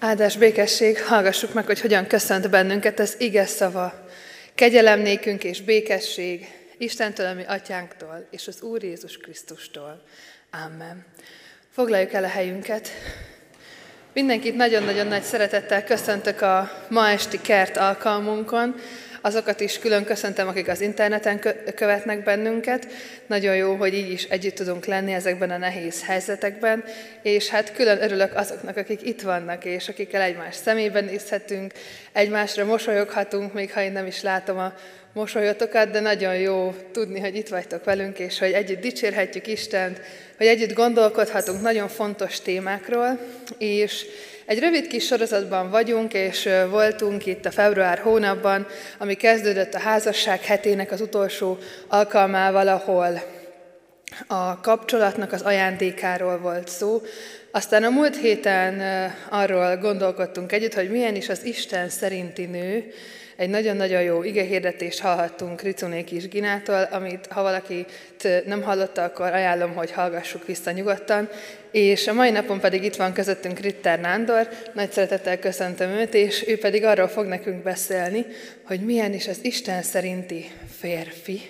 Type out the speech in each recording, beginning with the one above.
Áldás békesség, hallgassuk meg, hogy hogyan köszönt bennünket az ige szava. Kegyelem nékünk és békesség Istentől, ami atyánktól, és az Úr Jézus Krisztustól. Amen. Foglaljuk el a helyünket. Mindenkit nagyon-nagyon nagy szeretettel köszöntök a ma esti kert alkalmunkon. Azokat is külön köszöntem, akik az interneten követnek bennünket. Nagyon jó, hogy így is együtt tudunk lenni ezekben a nehéz helyzetekben, és hát külön örülök azoknak, akik itt vannak, és akikkel egymás szemében nézhetünk, egymásra mosolyoghatunk, még ha én nem is látom a mosolyotokat, de nagyon jó tudni, hogy itt vagytok velünk, és hogy együtt dicsérhetjük Istent, hogy együtt gondolkodhatunk nagyon fontos témákról, és egy rövid kis sorozatban vagyunk, és voltunk itt a február hónapban, ami kezdődött a házasság hetének az utolsó alkalmával, ahol a kapcsolatnak az ajándékáról volt szó. Aztán a múlt héten arról gondolkodtunk együtt, hogy milyen is az Isten szerinti nő, egy nagyon-nagyon jó igehirdetést hallhattunk Ricuné Kis Ginától, amit ha valaki nem hallotta, akkor ajánlom, hogy hallgassuk vissza nyugodtan. És a mai napon pedig itt van közöttünk Ritter Nándor, nagy szeretettel köszöntöm őt, és ő pedig arról fog nekünk beszélni, hogy milyen is az Isten szerinti férfi.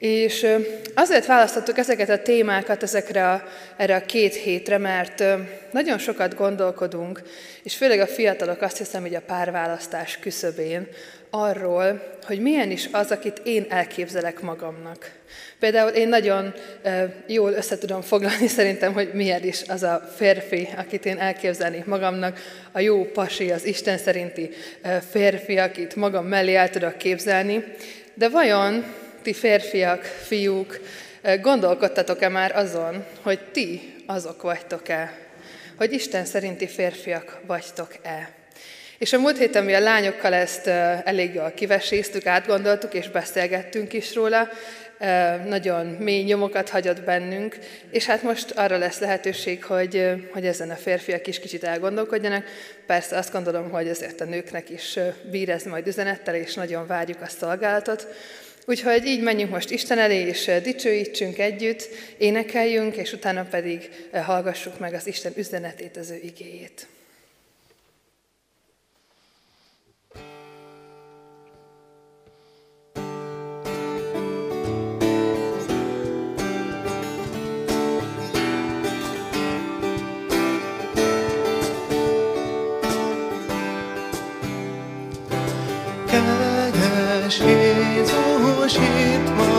És azért választottuk ezeket a témákat ezekre a, erre a két hétre, mert nagyon sokat gondolkodunk, és főleg a fiatalok azt hiszem, hogy a párválasztás küszöbén, arról, hogy milyen is az, akit én elképzelek magamnak. Például én nagyon jól össze tudom foglalni szerintem, hogy milyen is az a férfi, akit én elképzelnék magamnak, a jó pasi, az Isten szerinti férfi, akit magam mellé el tudok képzelni. De vajon ti férfiak, fiúk, gondolkodtatok-e már azon, hogy ti azok vagytok-e? Hogy Isten szerinti férfiak vagytok-e? És a múlt héten mi a lányokkal ezt elég jól kiveséztük, átgondoltuk és beszélgettünk is róla, nagyon mély nyomokat hagyott bennünk, és hát most arra lesz lehetőség, hogy, hogy ezen a férfiak is kicsit elgondolkodjanak. Persze azt gondolom, hogy azért a nőknek is bír ez majd üzenettel, és nagyon várjuk a szolgálatot. Úgyhogy így menjünk most Isten elé, és dicsőítsünk együtt, énekeljünk, és utána pedig hallgassuk meg az Isten üzenetét, az ő igéjét. ritmos.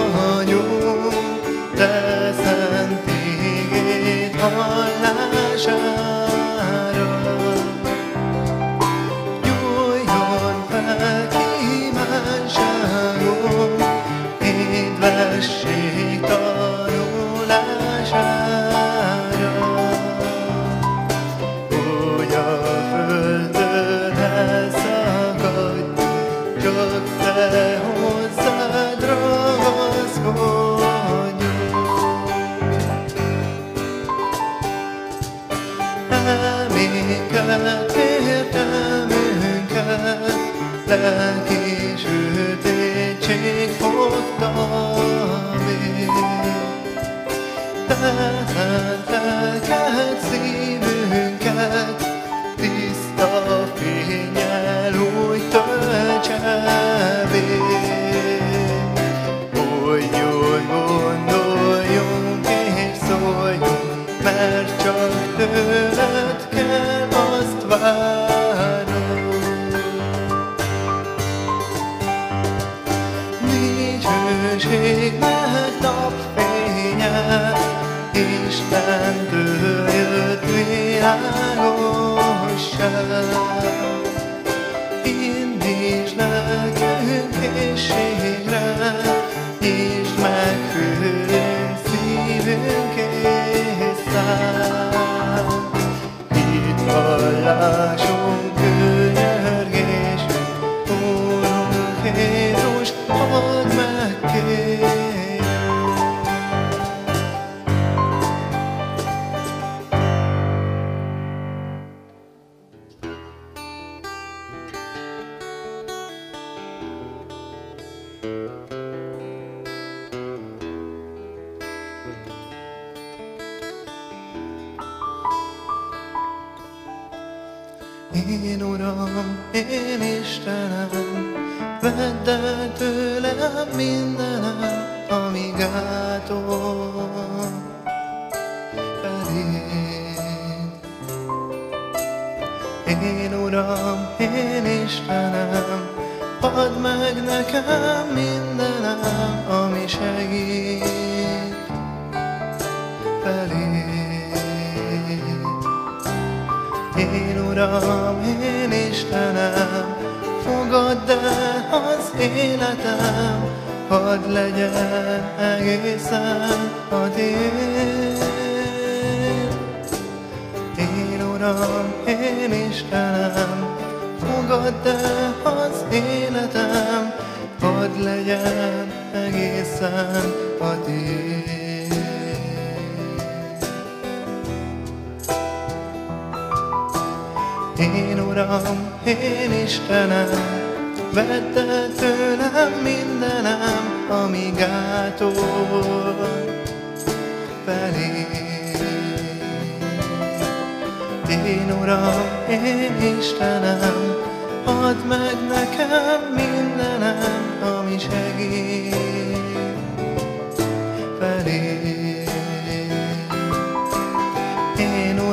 lelk és őtétség fogtam én. Telt lelked szívünket, tiszta fényel úgy töltsem én. Hogy mert csak Istentől jött világosság. Indíts nekünk és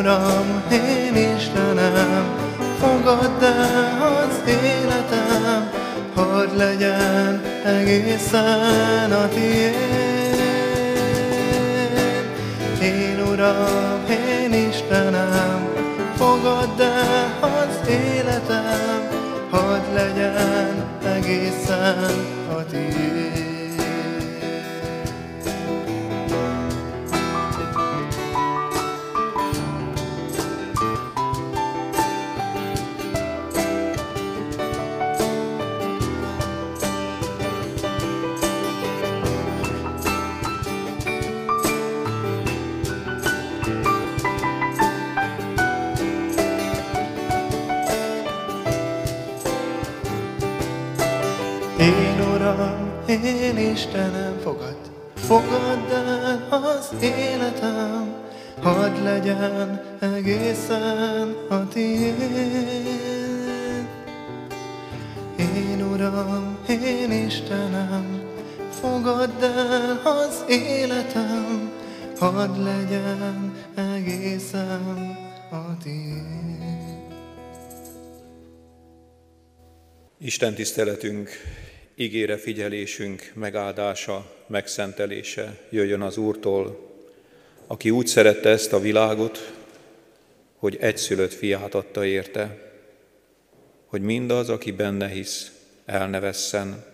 Uram, én Istenem, fogadd el az életem, hadd legyen egészen a tiéd. Én Uram, én Istenem, fogadd el az életem, hadd legyen egészen a tiéd. Isten tiszteletünk, ígére figyelésünk, megáldása, megszentelése jöjjön az Úrtól, aki úgy szerette ezt a világot, hogy egyszülött fiát adta érte, hogy mindaz, aki benne hisz, el ne vesszen,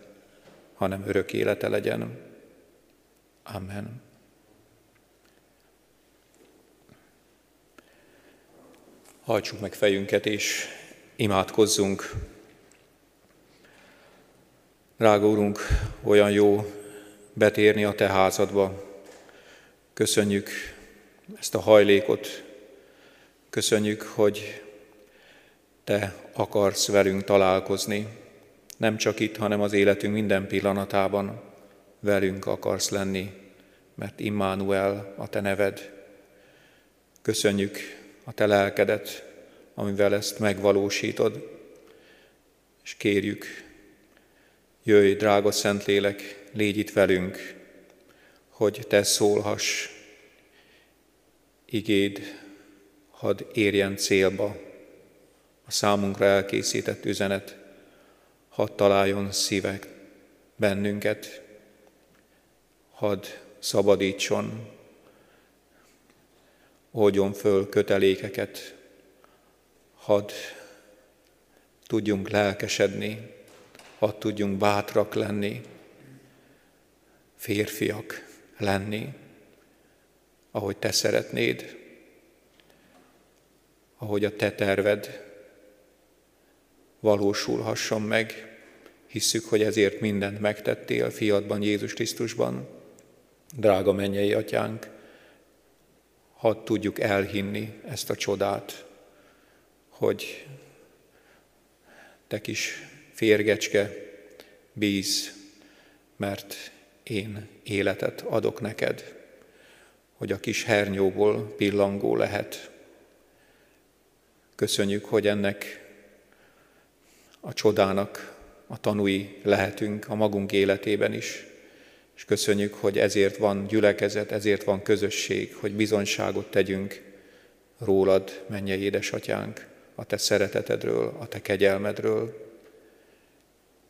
hanem örök élete legyen. Amen. Hajtsuk meg fejünket és imádkozzunk. Drága Úrunk, olyan jó betérni a Te házadba. Köszönjük ezt a hajlékot, köszönjük, hogy Te akarsz velünk találkozni. Nem csak itt, hanem az életünk minden pillanatában velünk akarsz lenni, mert Immanuel a Te neved. Köszönjük a Te lelkedet, amivel ezt megvalósítod, és kérjük, Jöjj, drága Szentlélek, légy itt velünk, hogy Te szólhass, igéd, hadd érjen célba. A számunkra elkészített üzenet, hadd találjon szívek bennünket, hadd szabadítson, oldjon föl kötelékeket, hadd tudjunk lelkesedni, hadd tudjunk bátrak lenni, férfiak lenni, ahogy te szeretnéd, ahogy a te terved valósulhasson meg. Hisszük, hogy ezért mindent megtettél fiadban, Jézus Krisztusban. Drága mennyei atyánk, hadd tudjuk elhinni ezt a csodát, hogy te kis férgecske, bíz, mert én életet adok neked, hogy a kis hernyóból pillangó lehet. Köszönjük, hogy ennek a csodának a tanúi lehetünk a magunk életében is. És köszönjük, hogy ezért van gyülekezet, ezért van közösség, hogy bizonyságot tegyünk rólad, mennyei édesatyánk, a te szeretetedről, a te kegyelmedről.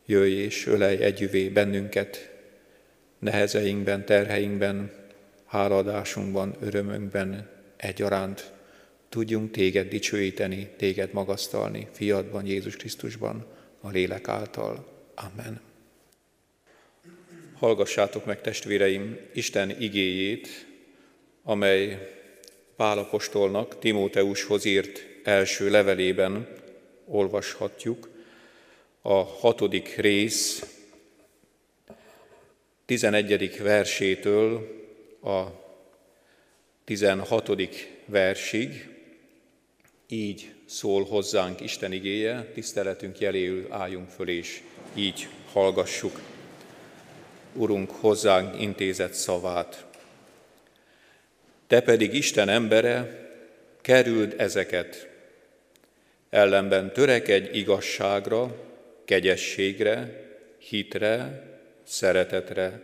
Jöjj és ölej együvé bennünket, nehezeinkben, terheinkben, háladásunkban, örömünkben egyaránt. Tudjunk téged dicsőíteni, téged magasztalni, fiadban, Jézus Krisztusban, a lélek által. Amen. Hallgassátok meg, testvéreim, Isten igéjét, amely Pálapostolnak Timóteushoz írt első levelében olvashatjuk. A hatodik rész 11. versétől a 16. versig, így szól hozzánk Isten igéje, tiszteletünk jeléül álljunk föl, és így hallgassuk. Urunk hozzánk intézett szavát. Te pedig Isten embere, kerüld ezeket. Ellenben törekedj igazságra, kegyességre, hitre, szeretetre,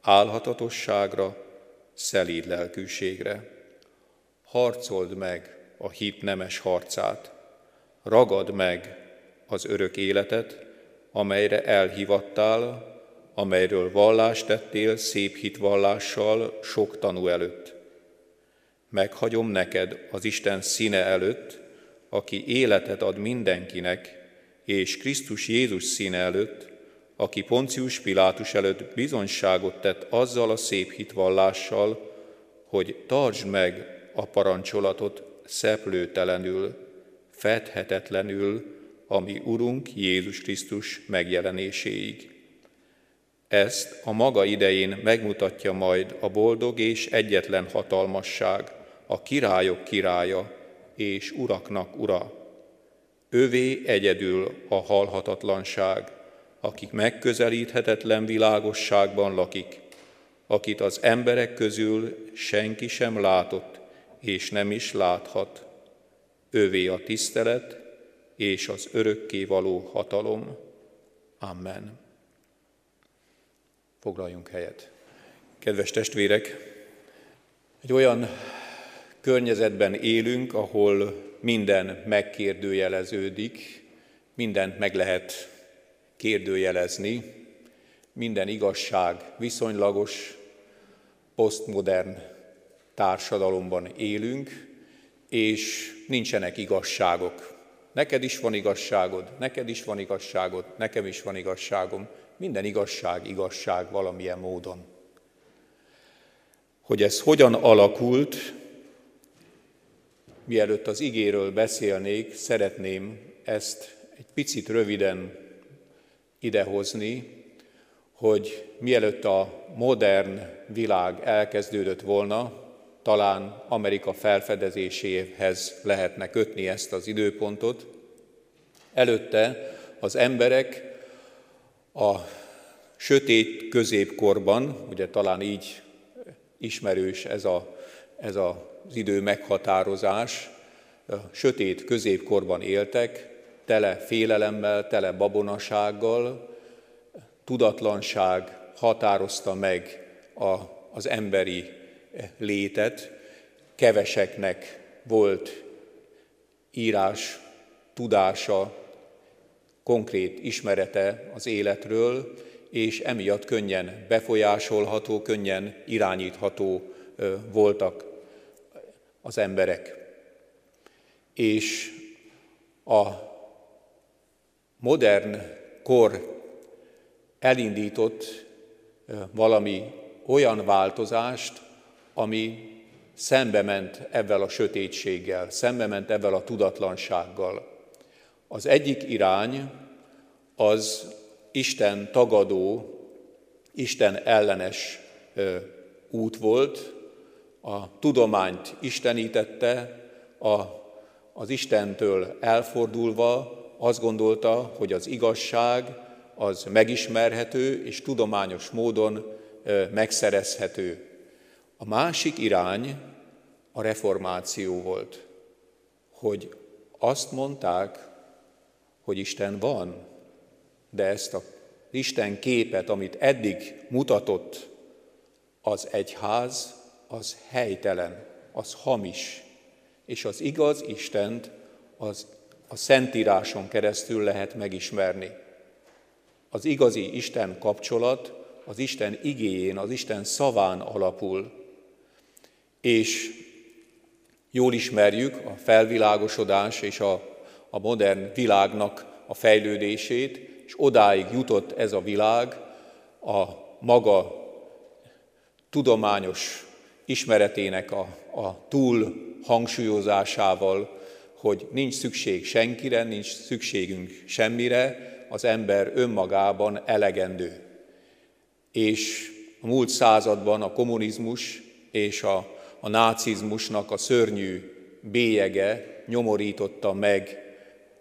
álhatatosságra, szelíd lelkűségre. Harcold meg a hit nemes harcát, ragad meg az örök életet, amelyre elhivattál, amelyről vallást tettél szép hitvallással sok tanú előtt. Meghagyom neked az Isten színe előtt, aki életet ad mindenkinek, és Krisztus Jézus színe előtt, aki Poncius Pilátus előtt bizonyságot tett azzal a szép hitvallással, hogy tartsd meg a parancsolatot szeplőtelenül, fedhetetlenül, ami Urunk Jézus Krisztus megjelenéséig. Ezt a maga idején megmutatja majd a boldog és egyetlen hatalmasság, a királyok királya és uraknak ura. Övé egyedül a halhatatlanság, akik megközelíthetetlen világosságban lakik, akit az emberek közül senki sem látott, és nem is láthat. Övé a tisztelet és az örökké való hatalom. Amen. Foglaljunk helyet. Kedves testvérek, egy olyan környezetben élünk, ahol minden megkérdőjeleződik, mindent meg lehet kérdőjelezni, minden igazság viszonylagos, posztmodern társadalomban élünk, és nincsenek igazságok. Neked is van igazságod, neked is van igazságod, nekem is van igazságom. Minden igazság igazság valamilyen módon. Hogy ez hogyan alakult, mielőtt az igéről beszélnék, szeretném ezt egy picit röviden idehozni, hogy mielőtt a modern világ elkezdődött volna, talán Amerika felfedezéséhez lehetne kötni ezt az időpontot. Előtte az emberek a sötét középkorban, ugye talán így ismerős ez, a, ez az idő meghatározás, sötét középkorban éltek, tele félelemmel, tele babonasággal, tudatlanság határozta meg a, az emberi létet, keveseknek volt írás tudása, konkrét ismerete az életről, és emiatt könnyen befolyásolható, könnyen irányítható voltak az emberek. És a modern kor elindított valami olyan változást, ami szembe ment ebben a sötétséggel, szembe ment ebben a tudatlansággal. Az egyik irány az Isten tagadó, Isten ellenes út volt, a tudományt istenítette, a, az Istentől elfordulva azt gondolta, hogy az igazság az megismerhető és tudományos módon megszerezhető. A másik irány a reformáció volt, hogy azt mondták, hogy Isten van, de ezt a Isten képet, amit eddig mutatott az egyház, az helytelen, az hamis, és az igaz Istent az a Szentíráson keresztül lehet megismerni. Az igazi Isten kapcsolat az Isten igéjén, az Isten szaván alapul, és jól ismerjük a felvilágosodás és a, a modern világnak a fejlődését, és odáig jutott ez a világ a maga tudományos ismeretének a, a túl hangsúlyozásával, hogy nincs szükség senkire, nincs szükségünk semmire, az ember önmagában elegendő. És a múlt században a kommunizmus és a, a nácizmusnak a szörnyű bélyege nyomorította meg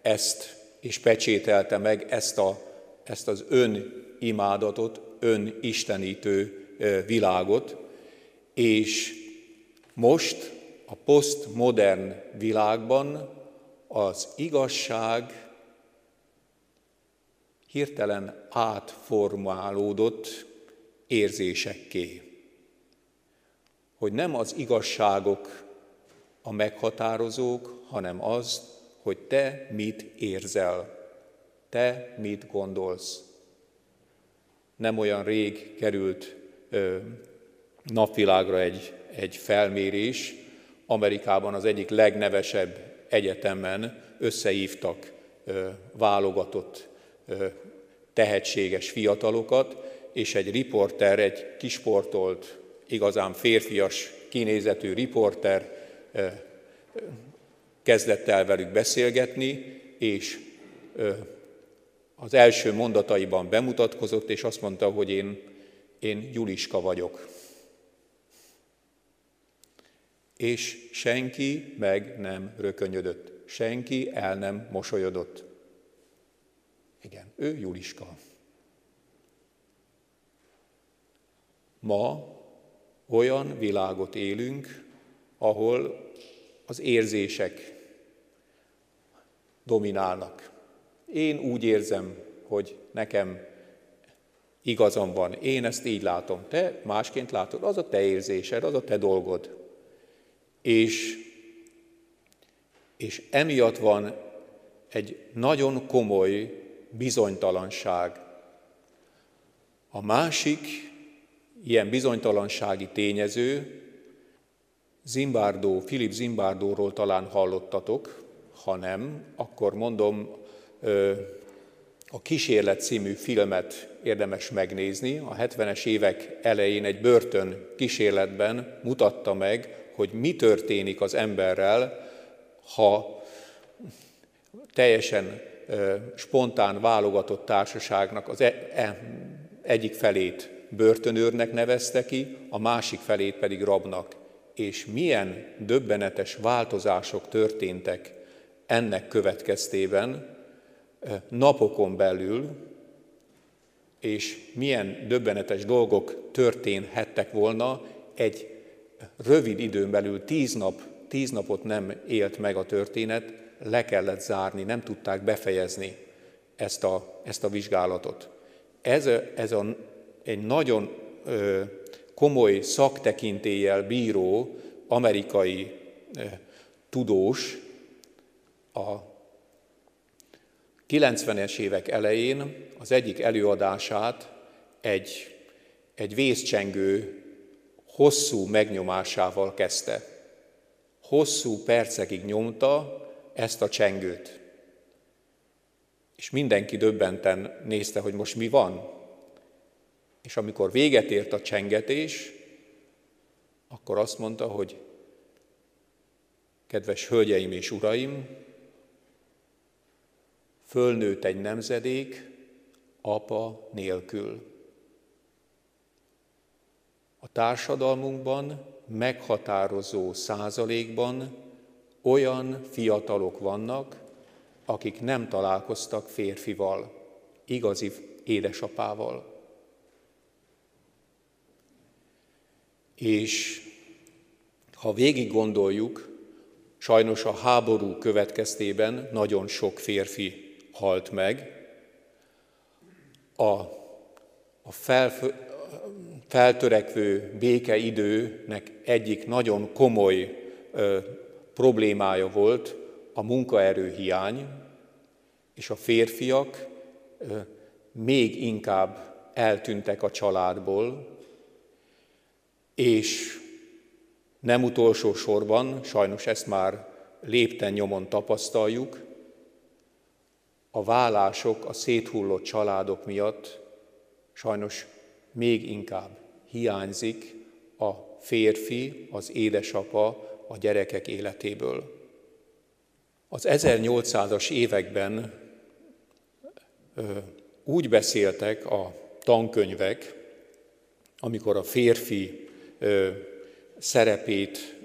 ezt, és pecsételte meg ezt, a, ezt az önimádatot, önistenítő világot, és most a posztmodern világban az igazság hirtelen átformálódott érzésekké. Hogy nem az igazságok a meghatározók, hanem az, hogy te mit érzel, te mit gondolsz. Nem olyan rég került ö, napvilágra egy, egy felmérés, Amerikában az egyik legnevesebb egyetemen összehívtak válogatott tehetséges fiatalokat, és egy riporter, egy kisportolt, igazán férfias kinézetű riporter kezdett el velük beszélgetni, és az első mondataiban bemutatkozott, és azt mondta, hogy én, én Juliska vagyok. És senki meg nem rökönyödött, senki el nem mosolyodott. Igen, ő Juliska. Ma olyan világot élünk, ahol az érzések dominálnak. Én úgy érzem, hogy nekem igazam van, én ezt így látom, te másként látod, az a te érzésed, az a te dolgod. És, és emiatt van egy nagyon komoly bizonytalanság. A másik ilyen bizonytalansági tényező, Zimbardo, Philip Zimbardoról talán hallottatok, ha nem, akkor mondom, a Kísérlet című filmet érdemes megnézni. A 70-es évek elején egy börtön kísérletben mutatta meg, hogy mi történik az emberrel, ha teljesen spontán válogatott társaságnak az e, e, egyik felét börtönőrnek nevezte ki, a másik felét pedig rabnak. És milyen döbbenetes változások történtek ennek következtében napokon belül, és milyen döbbenetes dolgok történhettek volna egy rövid időn belül, tíz, nap, tíz napot nem élt meg a történet, le kellett zárni, nem tudták befejezni ezt a, ezt a vizsgálatot. Ez, a, ez a egy nagyon ö, komoly szaktekintéllyel bíró amerikai ö, tudós a 90-es évek elején az egyik előadását egy, egy vészcsengő hosszú megnyomásával kezdte. Hosszú percekig nyomta ezt a csengőt. És mindenki döbbenten nézte, hogy most mi van. És amikor véget ért a csengetés, akkor azt mondta, hogy kedves hölgyeim és uraim, fölnőtt egy nemzedék apa nélkül. A társadalmunkban meghatározó százalékban olyan fiatalok vannak, akik nem találkoztak férfival, igazi édesapával. És ha végig gondoljuk, sajnos a háború következtében nagyon sok férfi halt meg. A, a felfö, feltörekvő békeidőnek egyik nagyon komoly ö, problémája volt a munkaerőhiány, és a férfiak ö, még inkább eltűntek a családból, és nem utolsó sorban, sajnos ezt már lépten nyomon tapasztaljuk, a vállások, a széthullott családok miatt sajnos még inkább hiányzik a férfi, az édesapa a gyerekek életéből. Az 1800-as években úgy beszéltek a tankönyvek, amikor a férfi szerepét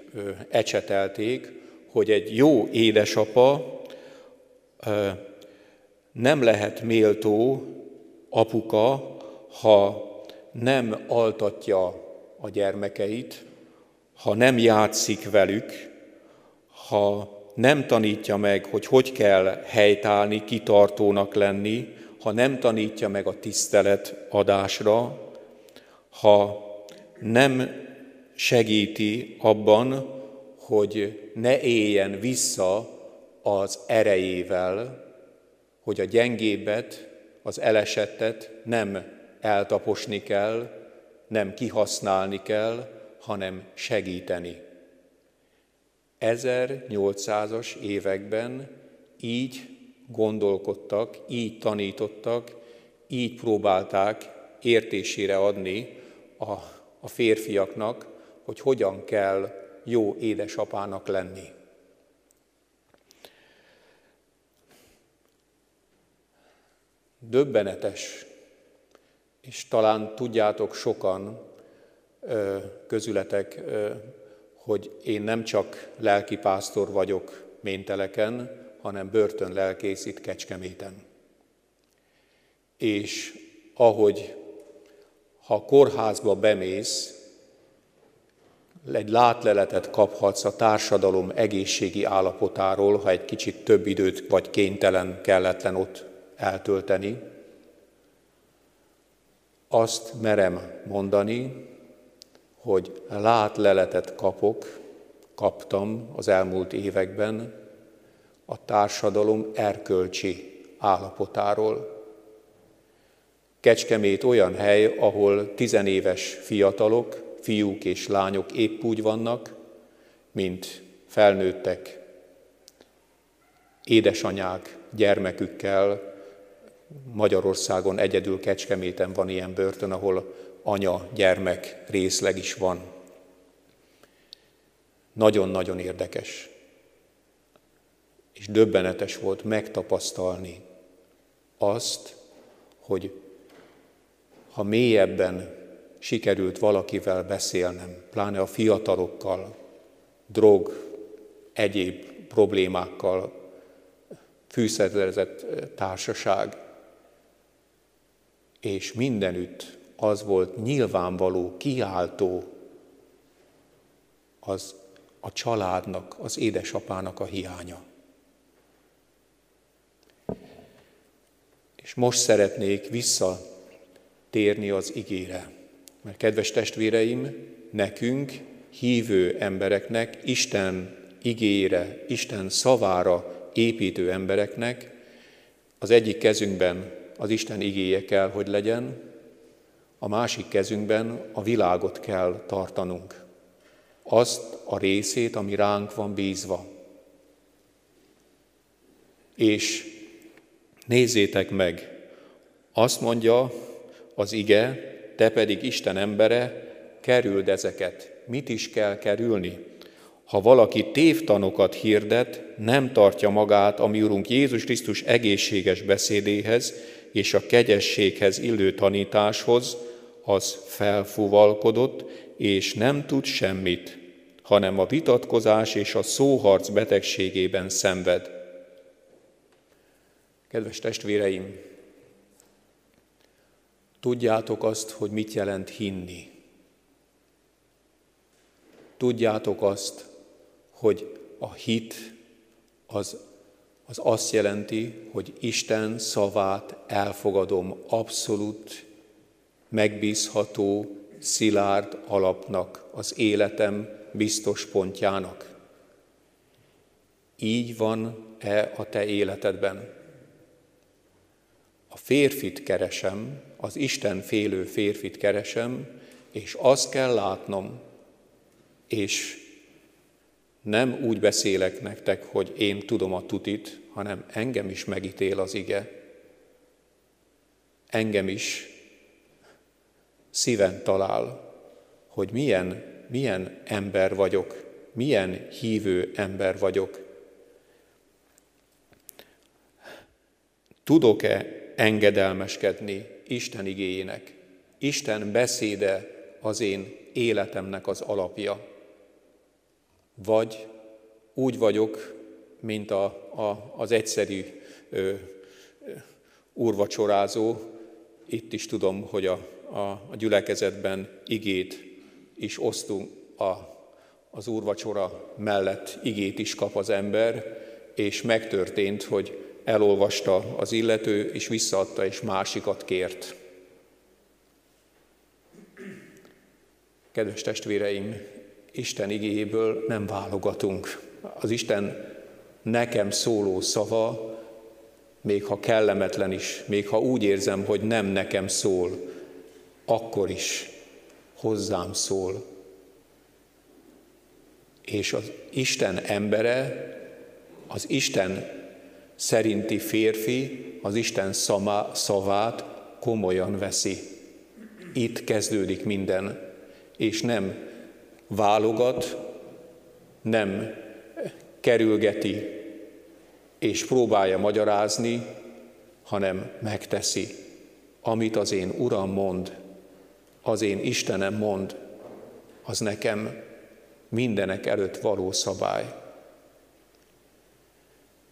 ecsetelték, hogy egy jó édesapa nem lehet méltó apuka, ha nem altatja a gyermekeit, ha nem játszik velük, ha nem tanítja meg, hogy hogy kell helytállni, kitartónak lenni, ha nem tanítja meg a tisztelet adásra, ha nem segíti abban, hogy ne éljen vissza az erejével, hogy a gyengébbet, az elesettet nem eltaposni kell, nem kihasználni kell, hanem segíteni. 1800-as években így gondolkodtak, így tanítottak, így próbálták értésére adni a, a férfiaknak, hogy hogyan kell jó édesapának lenni. Döbbenetes és talán tudjátok sokan közületek, hogy én nem csak lelkipásztor vagyok Ménteleken, hanem börtön lelkész itt Kecskeméten. És ahogy ha kórházba bemész, egy látleletet kaphatsz a társadalom egészségi állapotáról, ha egy kicsit több időt vagy kénytelen, kelletlen ott eltölteni, azt merem mondani, hogy látleletet kapok, kaptam az elmúlt években a társadalom erkölcsi állapotáról. Kecskemét olyan hely, ahol tizenéves fiatalok, fiúk és lányok épp úgy vannak, mint felnőttek, édesanyák gyermekükkel, Magyarországon egyedül Kecskeméten van ilyen börtön, ahol anya-gyermek részleg is van. Nagyon-nagyon érdekes és döbbenetes volt megtapasztalni azt, hogy ha mélyebben sikerült valakivel beszélnem, pláne a fiatalokkal, drog, egyéb problémákkal fűszerezett társaság, és mindenütt az volt nyilvánvaló, kiáltó az a családnak, az édesapának a hiánya. És most szeretnék visszatérni az igére. Mert kedves testvéreim, nekünk, hívő embereknek, Isten igére, Isten szavára építő embereknek az egyik kezünkben az Isten igéje kell, hogy legyen, a másik kezünkben a világot kell tartanunk. Azt a részét, ami ránk van bízva. És nézzétek meg, azt mondja az ige, te pedig Isten embere, kerüld ezeket. Mit is kell kerülni? Ha valaki tévtanokat hirdet, nem tartja magát a mi Urunk Jézus Krisztus egészséges beszédéhez, és a kegyességhez illő tanításhoz, az felfuvalkodott, és nem tud semmit, hanem a vitatkozás és a szóharc betegségében szenved. Kedves testvéreim, tudjátok azt, hogy mit jelent hinni. Tudjátok azt, hogy a hit az az azt jelenti, hogy Isten szavát elfogadom abszolút, megbízható, szilárd alapnak, az életem biztos pontjának. Így van-e a te életedben? A férfit keresem, az Isten félő férfit keresem, és azt kell látnom, és nem úgy beszélek nektek, hogy én tudom a tutit, hanem engem is megítél az ige. Engem is szíven talál, hogy milyen, milyen ember vagyok, milyen hívő ember vagyok. Tudok-e engedelmeskedni Isten igéjének? Isten beszéde az én életemnek az alapja. Vagy úgy vagyok, mint a, a, az egyszerű ö, úrvacsorázó, itt is tudom, hogy a, a, a gyülekezetben igét is osztunk, a, az úrvacsora mellett igét is kap az ember, és megtörtént, hogy elolvasta az illető, és visszaadta, és másikat kért. Kedves testvéreim, Isten igéjéből nem válogatunk. Az Isten nekem szóló szava, még ha kellemetlen is, még ha úgy érzem, hogy nem nekem szól, akkor is hozzám szól. És az Isten embere, az Isten szerinti férfi az Isten szama, szavát komolyan veszi. Itt kezdődik minden, és nem válogat, nem kerülgeti és próbálja magyarázni, hanem megteszi, amit az én Uram mond, az én Istenem mond, az nekem mindenek előtt való szabály.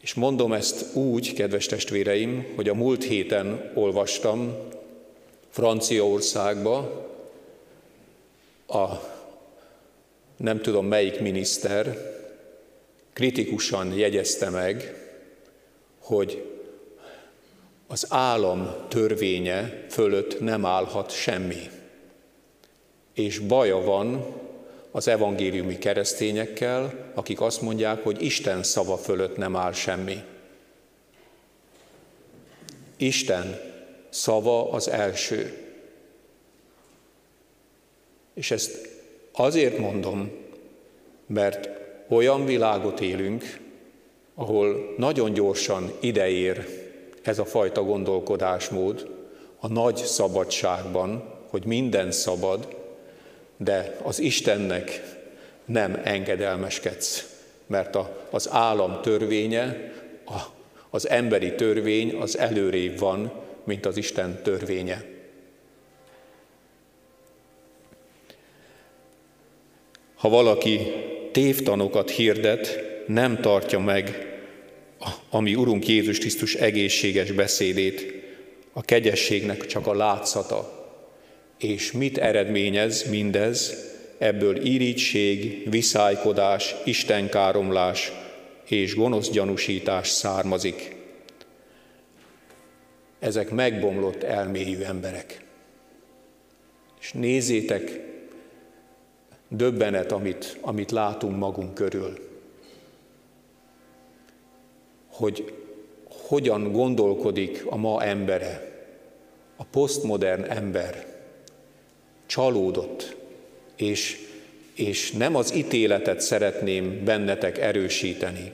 És mondom ezt úgy, kedves testvéreim, hogy a múlt héten olvastam Franciaországba a nem tudom melyik miniszter kritikusan jegyezte meg, hogy az állam törvénye fölött nem állhat semmi. És baja van az evangéliumi keresztényekkel, akik azt mondják, hogy Isten szava fölött nem áll semmi. Isten szava az első. És ezt azért mondom, mert olyan világot élünk, ahol nagyon gyorsan ideér ez a fajta gondolkodásmód a nagy szabadságban, hogy minden szabad, de az Istennek nem engedelmeskedsz, mert a, az állam törvénye, a, az emberi törvény az előrébb van, mint az Isten törvénye. Ha valaki tévtanokat hirdet, nem tartja meg a mi Urunk Jézus Krisztus egészséges beszédét, a kegyességnek csak a látszata. És mit eredményez mindez? Ebből irítség, viszálykodás, istenkáromlás és gonosz gyanúsítás származik. Ezek megbomlott elmélyű emberek. És nézzétek, döbbenet, amit, amit látunk magunk körül hogy hogyan gondolkodik a ma embere, a posztmodern ember. Csalódott, és, és nem az ítéletet szeretném bennetek erősíteni,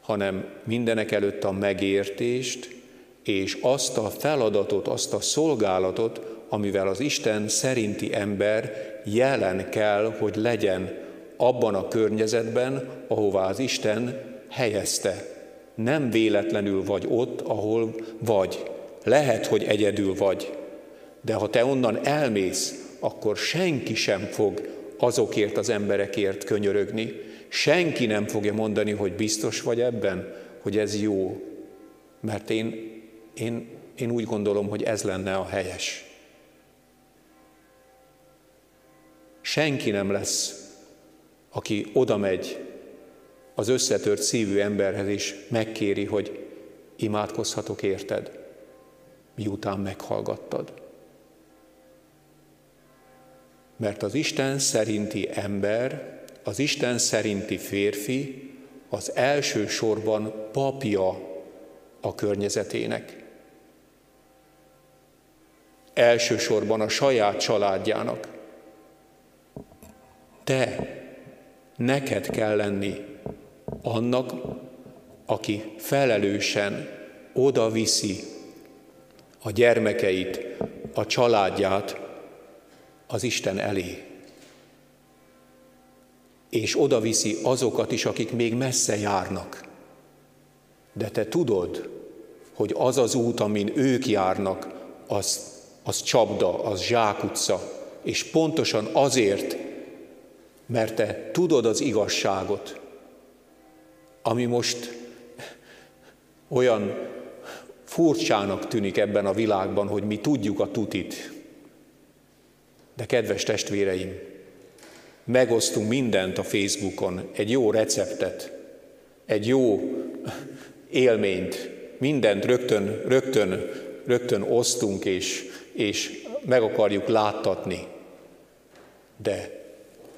hanem mindenek előtt a megértést, és azt a feladatot, azt a szolgálatot, amivel az Isten szerinti ember jelen kell, hogy legyen abban a környezetben, ahová az Isten helyezte. Nem véletlenül vagy ott, ahol vagy. Lehet, hogy egyedül vagy, de ha te onnan elmész, akkor senki sem fog azokért az emberekért könyörögni, senki nem fogja mondani, hogy biztos vagy ebben, hogy ez jó. Mert én, én, én úgy gondolom, hogy ez lenne a helyes. Senki nem lesz, aki oda megy az összetört szívű emberhez is megkéri, hogy imádkozhatok érted, miután meghallgattad. Mert az Isten szerinti ember, az Isten szerinti férfi az első sorban papja a környezetének. Elsősorban a saját családjának. Te, neked kell lenni annak, aki felelősen oda viszi a gyermekeit, a családját az Isten elé. És oda viszi azokat is, akik még messze járnak. De te tudod, hogy az az út, amin ők járnak, az, az csapda, az zsákutca, és pontosan azért, mert te tudod az igazságot, ami most olyan furcsának tűnik ebben a világban, hogy mi tudjuk a tutit. De kedves testvéreim, megosztunk mindent a Facebookon, egy jó receptet, egy jó élményt, mindent rögtön, rögtön, rögtön osztunk és, és meg akarjuk láttatni. De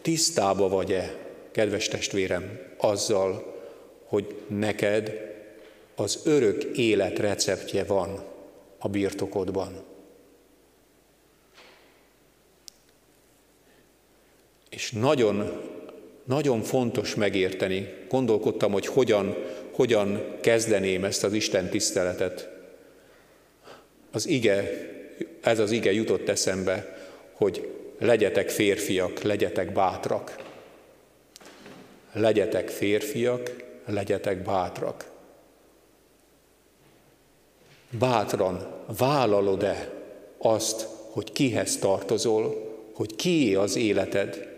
tisztába vagy-e, kedves testvérem, azzal, hogy neked az örök élet receptje van a birtokodban. És nagyon, nagyon fontos megérteni, gondolkodtam, hogy hogyan, hogyan kezdeném ezt az Isten tiszteletet. Az ige, ez az ige jutott eszembe, hogy legyetek férfiak, legyetek bátrak. Legyetek férfiak, legyetek bátrak. Bátran vállalod-e azt, hogy kihez tartozol, hogy kié az életed,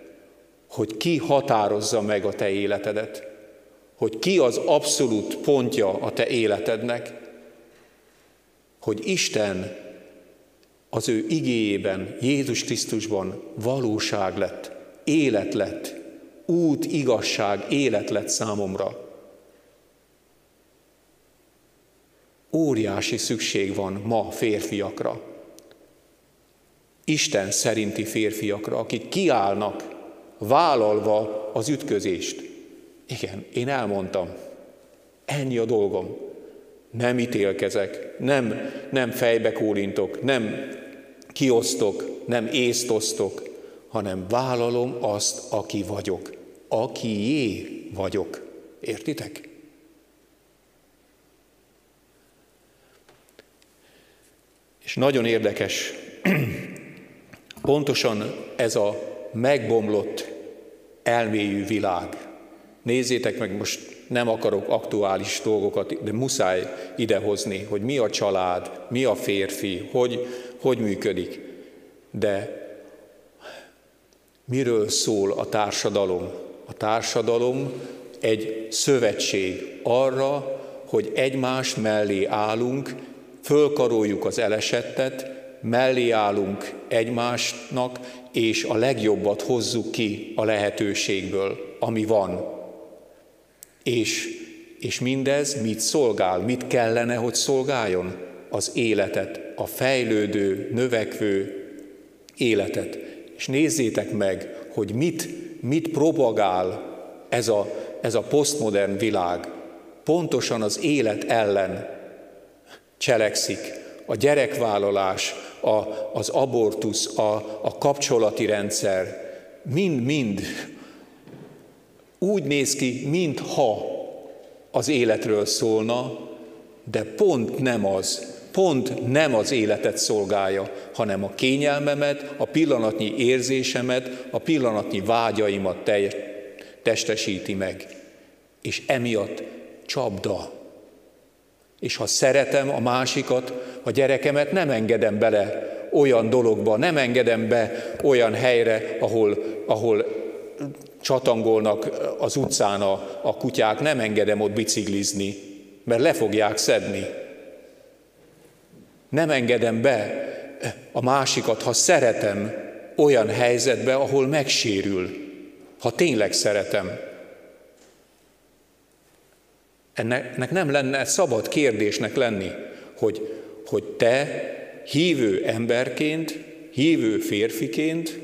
hogy ki határozza meg a te életedet, hogy ki az abszolút pontja a te életednek, hogy Isten az ő igéjében, Jézus Krisztusban valóság lett, élet lett, út, igazság, élet lett számomra. Óriási szükség van ma férfiakra, Isten szerinti férfiakra, akik kiállnak, vállalva az ütközést. Igen, én elmondtam, ennyi a dolgom. Nem ítélkezek, nem, nem fejbe kólintok, nem kiosztok, nem észt osztok, hanem vállalom azt, aki vagyok. Akié vagyok. Értitek? És nagyon érdekes, pontosan ez a megbomlott elmélyű világ. Nézzétek meg, most nem akarok aktuális dolgokat, de muszáj idehozni, hogy mi a család, mi a férfi, hogy, hogy működik. De miről szól a társadalom? A társadalom egy szövetség arra, hogy egymás mellé állunk, fölkaroljuk az elesettet, mellé állunk egymásnak, és a legjobbat hozzuk ki a lehetőségből, ami van. És, és mindez mit szolgál, mit kellene, hogy szolgáljon? Az életet, a fejlődő, növekvő életet. És nézzétek meg, hogy mit, mit propagál ez a, ez a posztmodern világ. Pontosan az élet ellen cselekszik. A gyerekvállalás, a, az abortusz, a, a kapcsolati rendszer, mind-mind úgy néz ki, mintha az életről szólna, de pont nem az, pont nem az életet szolgálja, hanem a kényelmemet, a pillanatnyi érzésemet, a pillanatnyi vágyaimat testesíti meg. És emiatt csapda. És ha szeretem a másikat, a gyerekemet, nem engedem bele olyan dologba, nem engedem be olyan helyre, ahol, ahol csatangolnak az utcán a, a kutyák, nem engedem ott biciklizni, mert le fogják szedni. Nem engedem be a másikat, ha szeretem, olyan helyzetbe, ahol megsérül, ha tényleg szeretem. Ennek nem lenne szabad kérdésnek lenni, hogy, hogy te hívő emberként, hívő férfiként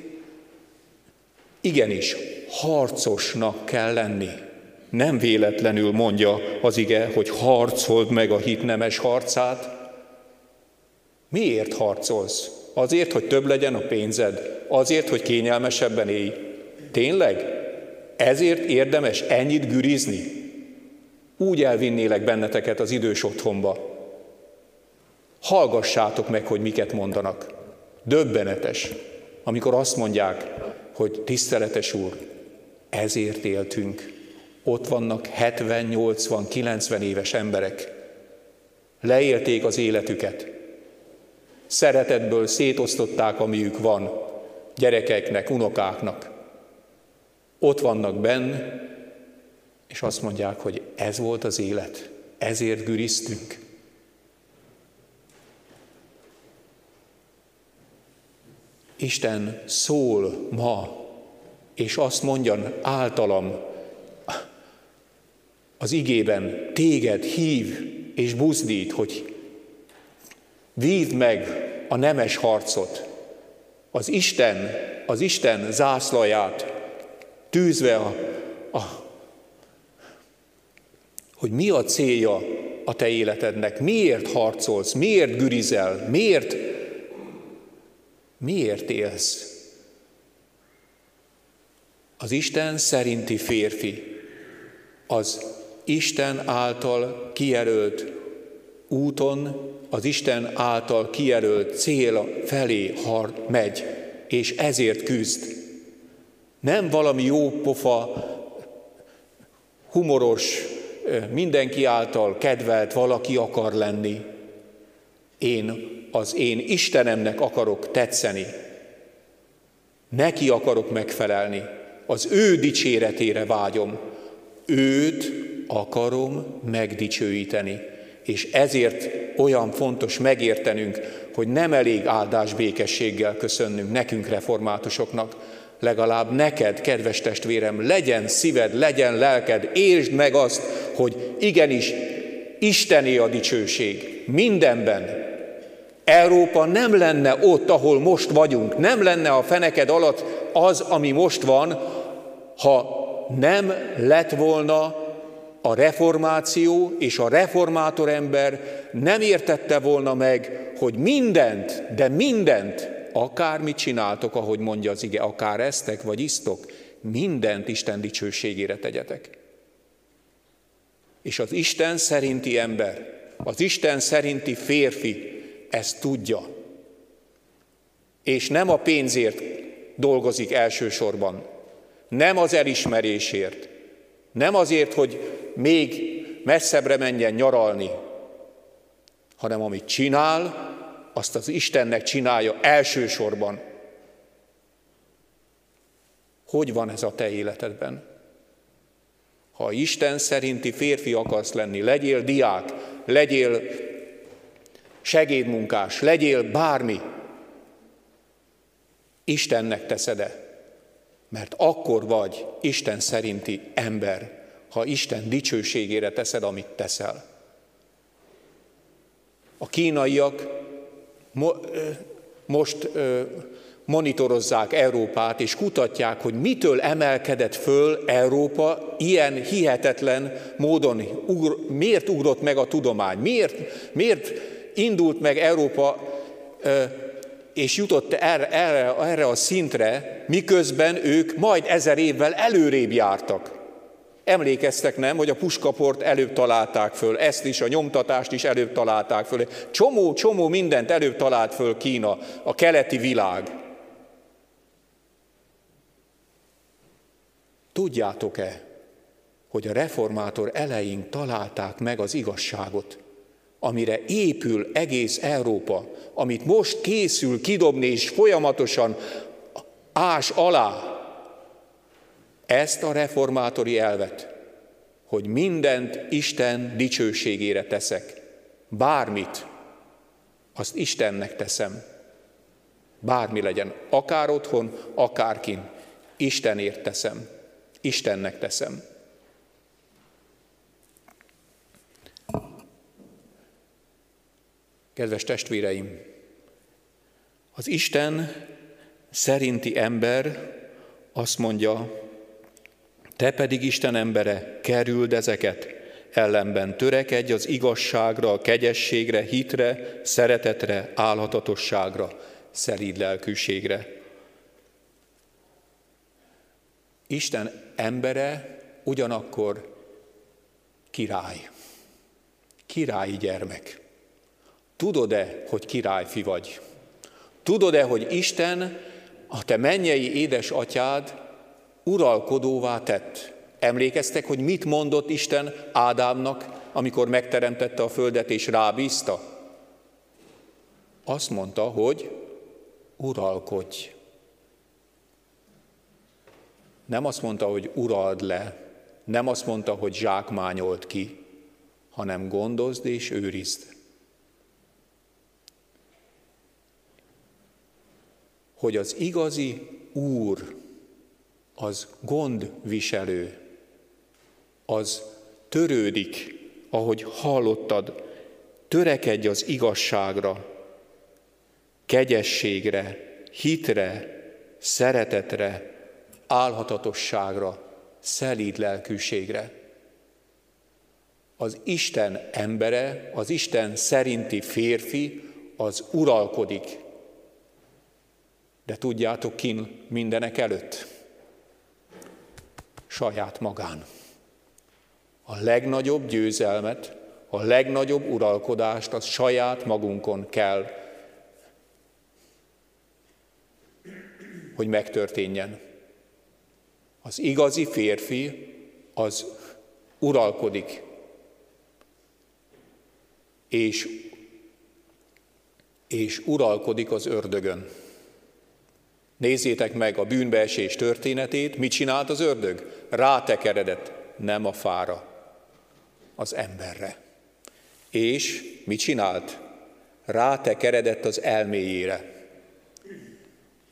igenis harcosnak kell lenni. Nem véletlenül mondja az ige, hogy harcold meg a hit nemes harcát. Miért harcolsz? Azért, hogy több legyen a pénzed? Azért, hogy kényelmesebben élj? Tényleg? Ezért érdemes ennyit gürizni? Úgy elvinnélek benneteket az idős otthonba. Hallgassátok meg, hogy miket mondanak. Döbbenetes, amikor azt mondják, hogy tiszteletes úr, ezért éltünk. Ott vannak 70, 80, 90 éves emberek. Leélték az életüket. Szeretetből szétosztották, amiük van, gyerekeknek, unokáknak. Ott vannak benn, és azt mondják, hogy ez volt az élet, ezért güriztünk. Isten szól ma, és azt mondja általam az igében, téged hív és buzdít, hogy vívd meg a nemes harcot, az Isten, az Isten zászlaját tűzve a, a hogy mi a célja a te életednek, miért harcolsz, miért gürizel, miért Miért élsz? Az Isten szerinti férfi az Isten által kijelölt úton, az Isten által kijelölt cél felé har megy, és ezért küzd. Nem valami jó pofa, humoros, mindenki által kedvelt valaki akar lenni. Én az én Istenemnek akarok tetszeni, neki akarok megfelelni, az ő dicséretére vágyom, őt akarom megdicsőíteni. És ezért olyan fontos megértenünk, hogy nem elég áldás békességgel köszönnünk nekünk reformátusoknak, legalább neked, kedves testvérem, legyen szíved, legyen lelked, értsd meg azt, hogy igenis Istené a dicsőség mindenben, Európa nem lenne ott, ahol most vagyunk, nem lenne a feneked alatt az, ami most van, ha nem lett volna a reformáció és a reformátor ember nem értette volna meg, hogy mindent, de mindent, akármit csináltok, ahogy mondja az ige, akár eztek vagy isztok, mindent Isten dicsőségére tegyetek. És az Isten szerinti ember, az Isten szerinti férfi, ezt tudja. És nem a pénzért dolgozik elsősorban, nem az elismerésért, nem azért, hogy még messzebbre menjen nyaralni, hanem amit csinál, azt az Istennek csinálja elsősorban. Hogy van ez a te életedben? Ha Isten szerinti férfi akarsz lenni, legyél diák, legyél segédmunkás, legyél bármi, Istennek teszed-e? Mert akkor vagy Isten szerinti ember, ha Isten dicsőségére teszed, amit teszel. A kínaiak mo- most monitorozzák Európát, és kutatják, hogy mitől emelkedett föl Európa ilyen hihetetlen módon, ugr- miért ugrott meg a tudomány, miért, miért indult meg Európa, és jutott erre, erre, erre a szintre, miközben ők majd ezer évvel előrébb jártak. Emlékeztek nem, hogy a puskaport előbb találták föl, ezt is, a nyomtatást is előbb találták föl. Csomó, csomó mindent előbb talált föl Kína, a keleti világ. Tudjátok-e, hogy a reformátor elején találták meg az igazságot? amire épül egész Európa, amit most készül kidobni és folyamatosan ás alá, ezt a reformátori elvet, hogy mindent Isten dicsőségére teszek, bármit, azt Istennek teszem. Bármi legyen, akár otthon, akár kin, Istenért teszem, Istennek teszem. Kedves testvéreim, az Isten szerinti ember azt mondja, te pedig Isten embere, kerüld ezeket, ellenben törekedj az igazságra, a kegyességre, hitre, szeretetre, álhatatosságra, szelíd lelkűségre. Isten embere ugyanakkor király, királyi gyermek. Tudod-e, hogy királyfi vagy? Tudod-e, hogy Isten, a te mennyei édesatyád uralkodóvá tett? Emlékeztek, hogy mit mondott Isten Ádámnak, amikor megteremtette a földet és rábízta? Azt mondta, hogy uralkodj. Nem azt mondta, hogy urald le, nem azt mondta, hogy zsákmányolt ki, hanem gondozd és őrizd. Hogy az igazi Úr, az gondviselő, az törődik, ahogy hallottad, törekedj az igazságra, kegyességre, hitre, szeretetre, álhatatosságra, szelíd lelkűségre. Az Isten embere, az Isten szerinti férfi, az uralkodik. De tudjátok kin mindenek előtt? Saját magán. A legnagyobb győzelmet, a legnagyobb uralkodást az saját magunkon kell, hogy megtörténjen. Az igazi férfi az uralkodik, és, és uralkodik az ördögön. Nézzétek meg a bűnbeesés történetét, mit csinált az ördög? Rátekeredett, nem a fára, az emberre. És mit csinált? Rátekeredett az elméjére.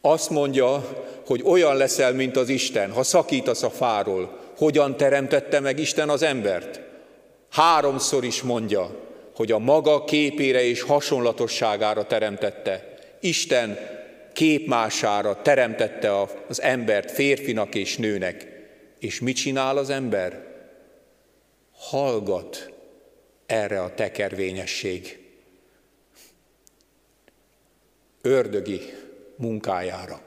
Azt mondja, hogy olyan leszel, mint az Isten, ha szakítasz a fáról. Hogyan teremtette meg Isten az embert? Háromszor is mondja, hogy a maga képére és hasonlatosságára teremtette. Isten képmására teremtette az embert férfinak és nőnek. És mit csinál az ember? Hallgat erre a tekervényesség. Ördögi munkájára.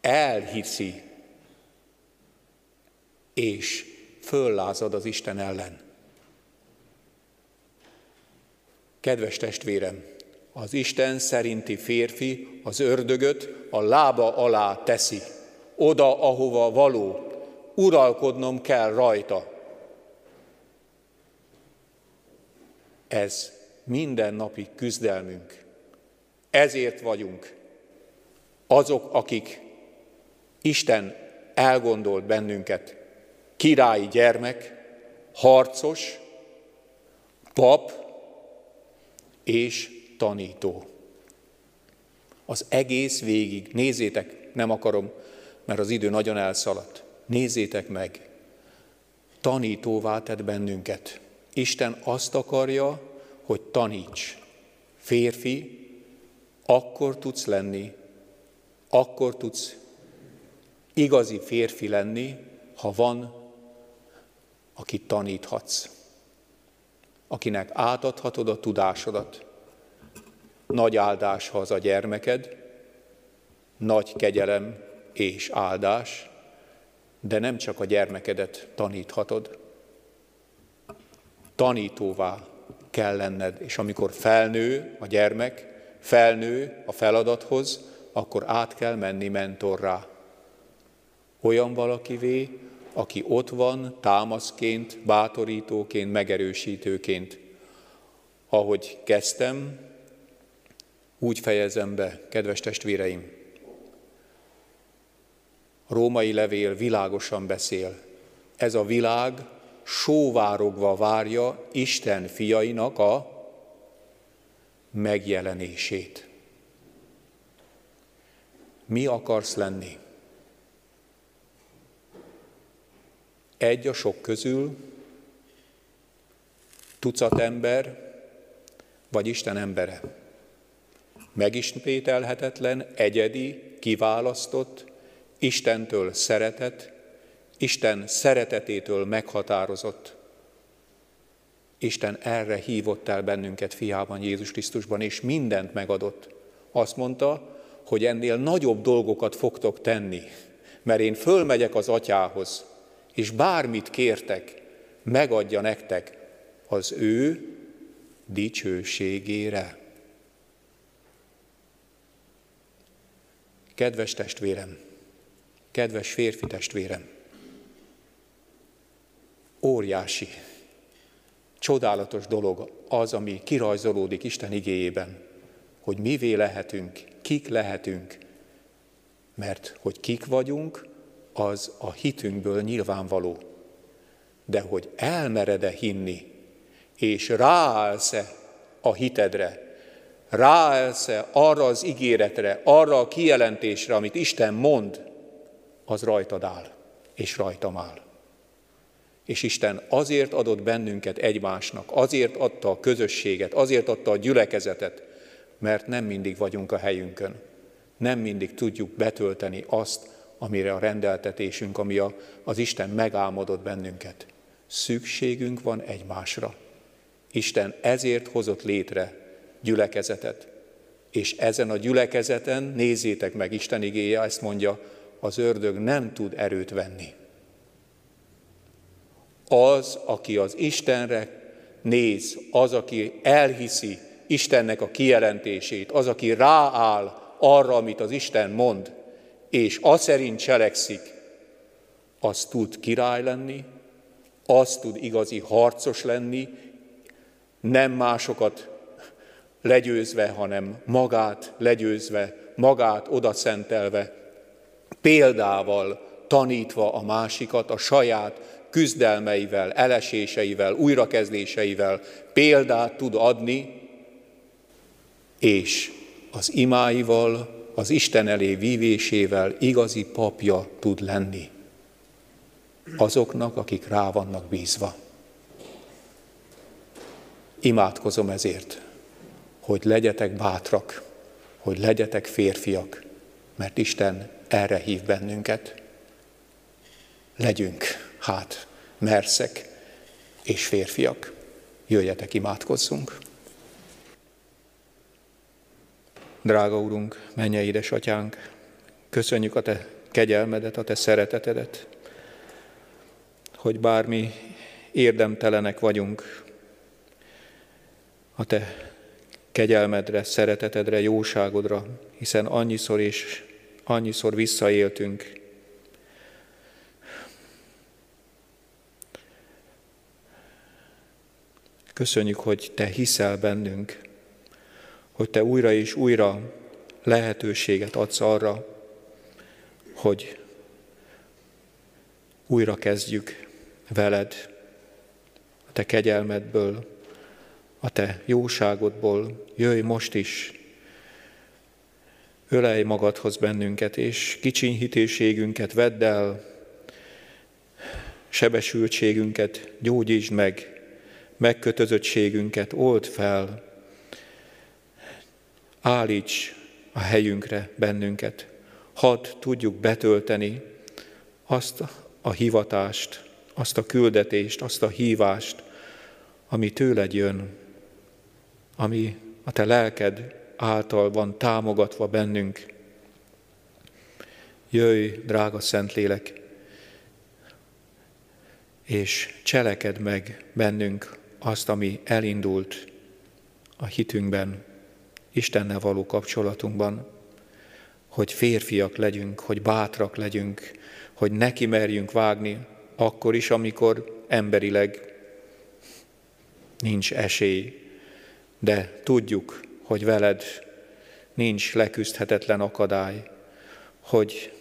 Elhiszi, és föllázad az Isten ellen. Kedves testvérem, az Isten szerinti férfi az ördögöt a lába alá teszi, oda, ahova való, uralkodnom kell rajta. Ez mindennapi küzdelmünk. Ezért vagyunk azok, akik Isten elgondolt bennünket, királyi gyermek, harcos, pap és tanító. Az egész végig, nézzétek, nem akarom, mert az idő nagyon elszaladt, nézzétek meg, tanítóvá tett bennünket. Isten azt akarja, hogy taníts. Férfi, akkor tudsz lenni, akkor tudsz igazi férfi lenni, ha van, akit taníthatsz, akinek átadhatod a tudásodat. Nagy áldás, ha az a gyermeked, nagy kegyelem és áldás, de nem csak a gyermekedet taníthatod. Tanítóvá kell lenned, és amikor felnő a gyermek, felnő a feladathoz, akkor át kell menni mentorrá. Olyan valakivé, aki ott van támaszként, bátorítóként, megerősítőként. Ahogy kezdtem, úgy fejezem be, kedves testvéreim. A római levél világosan beszél. Ez a világ sóvárogva várja Isten fiainak a megjelenését. Mi akarsz lenni? Egy a sok közül, tucat ember, vagy Isten embere. Megismételhetetlen, egyedi, kiválasztott, Istentől szeretet, Isten szeretetétől meghatározott. Isten erre hívott el bennünket fiában, Jézus Krisztusban, és mindent megadott. Azt mondta, hogy ennél nagyobb dolgokat fogtok tenni, mert én fölmegyek az atyához, és bármit kértek, megadja nektek az ő dicsőségére. Kedves testvérem, kedves férfi testvérem, óriási, csodálatos dolog az, ami kirajzolódik Isten igéjében, hogy mivé lehetünk, kik lehetünk, mert hogy kik vagyunk, az a hitünkből nyilvánvaló. De hogy elmered-e hinni, és ráállsz-e a hitedre, ráállsz-e arra az ígéretre, arra a kijelentésre, amit Isten mond, az rajtad áll, és rajtam áll. És Isten azért adott bennünket egymásnak, azért adta a közösséget, azért adta a gyülekezetet, mert nem mindig vagyunk a helyünkön. Nem mindig tudjuk betölteni azt, amire a rendeltetésünk, ami a, az Isten megálmodott bennünket. Szükségünk van egymásra. Isten ezért hozott létre gyülekezetet. És ezen a gyülekezeten, nézzétek meg, Isten igéje ezt mondja, az ördög nem tud erőt venni. Az, aki az Istenre néz, az, aki elhiszi Istennek a kijelentését, az, aki rááll arra, amit az Isten mond, és az szerint cselekszik, az tud király lenni, az tud igazi harcos lenni, nem másokat legyőzve, hanem magát legyőzve, magát odaszentelve, példával tanítva a másikat, a saját küzdelmeivel, eleséseivel, újrakezdéseivel példát tud adni, és az imáival, az Isten elé vívésével igazi papja tud lenni azoknak, akik rá vannak bízva. Imádkozom ezért, hogy legyetek bátrak, hogy legyetek férfiak, mert Isten erre hív bennünket. Legyünk, hát, merszek és férfiak. Jöjjetek, imádkozzunk! Drága Úrunk, mennyei édesatyánk, köszönjük a Te kegyelmedet, a Te szeretetedet, hogy bármi érdemtelenek vagyunk, a Te kegyelmedre, szeretetedre, jóságodra, hiszen annyiszor és annyiszor visszaéltünk. Köszönjük, hogy Te hiszel bennünk, hogy Te újra és újra lehetőséget adsz arra, hogy újra kezdjük veled a Te kegyelmedből, a Te jóságodból. Jöjj most is, ölej magadhoz bennünket, és kicsinyhítőségünket vedd el, sebesültségünket gyógyítsd meg, megkötözöttségünket old fel, állíts a helyünkre bennünket, hadd tudjuk betölteni azt a hivatást, azt a küldetést, azt a hívást, ami tőled jön, ami a te lelked által van támogatva bennünk. Jöjj, drága Szentlélek, és cseleked meg bennünk azt, ami elindult a hitünkben, Istennel való kapcsolatunkban, hogy férfiak legyünk, hogy bátrak legyünk, hogy neki merjünk vágni, akkor is, amikor emberileg nincs esély, de tudjuk, hogy veled nincs leküzdhetetlen akadály, hogy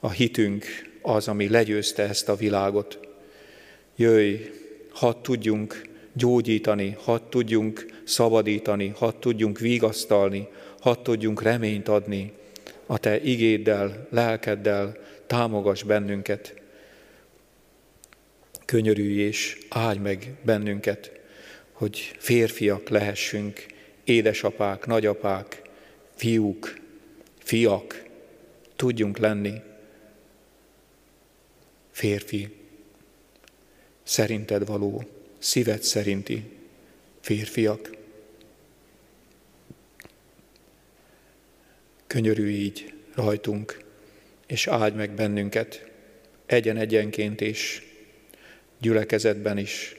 a hitünk az, ami legyőzte ezt a világot. Jöjj, hadd tudjunk gyógyítani, hadd tudjunk szabadítani, hadd tudjunk vigasztalni, hadd tudjunk reményt adni. A Te igéddel, lelkeddel támogass bennünket. Könyörülj és áldj meg bennünket, hogy férfiak lehessünk, édesapák, nagyapák, fiúk, fiak, tudjunk lenni férfi, szerinted való, szíved szerinti férfiak. Könyörülj így rajtunk, és áldj meg bennünket egyen-egyenként és gyülekezetben is,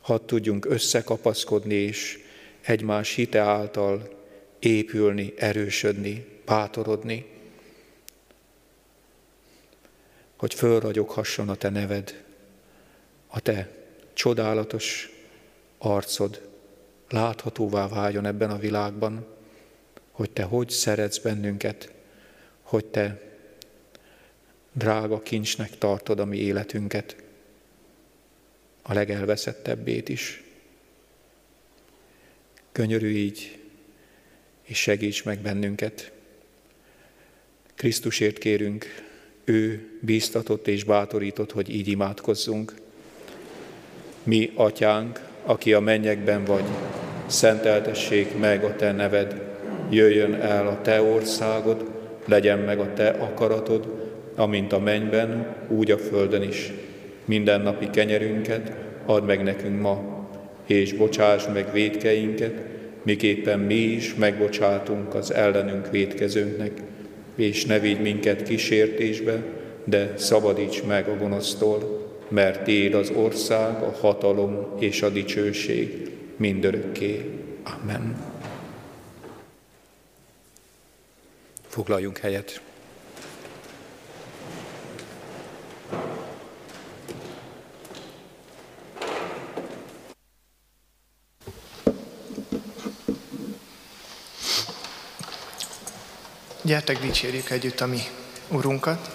hadd tudjunk összekapaszkodni és egymás hite által épülni, erősödni, bátorodni, hogy fölragyoghasson a Te neved, a Te csodálatos arcod láthatóvá váljon ebben a világban, hogy Te hogy szeretsz bennünket, hogy Te drága kincsnek tartod a mi életünket, a legelveszettebbét is. Könyörű így, és segíts meg bennünket. Krisztusért kérünk, ő bíztatott és bátorított, hogy így imádkozzunk. Mi, atyánk, aki a mennyekben vagy, szenteltessék meg a te neved, jöjjön el a te országod, legyen meg a te akaratod, amint a mennyben, úgy a földön is. Minden napi kenyerünket add meg nekünk ma, és bocsáss meg védkeinket, miképpen mi is megbocsátunk az ellenünk védkezőnknek, és ne vigy minket kísértésbe, de szabadíts meg a gonosztól, mert Téd az ország, a hatalom és a dicsőség mindörökké. Amen. Foglaljunk helyet. Gyertek, dicsérjük együtt a mi Urunkat.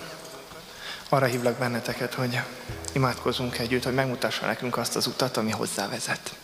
Arra hívlak benneteket, hogy imádkozunk együtt, hogy megmutassa nekünk azt az utat, ami hozzá vezet.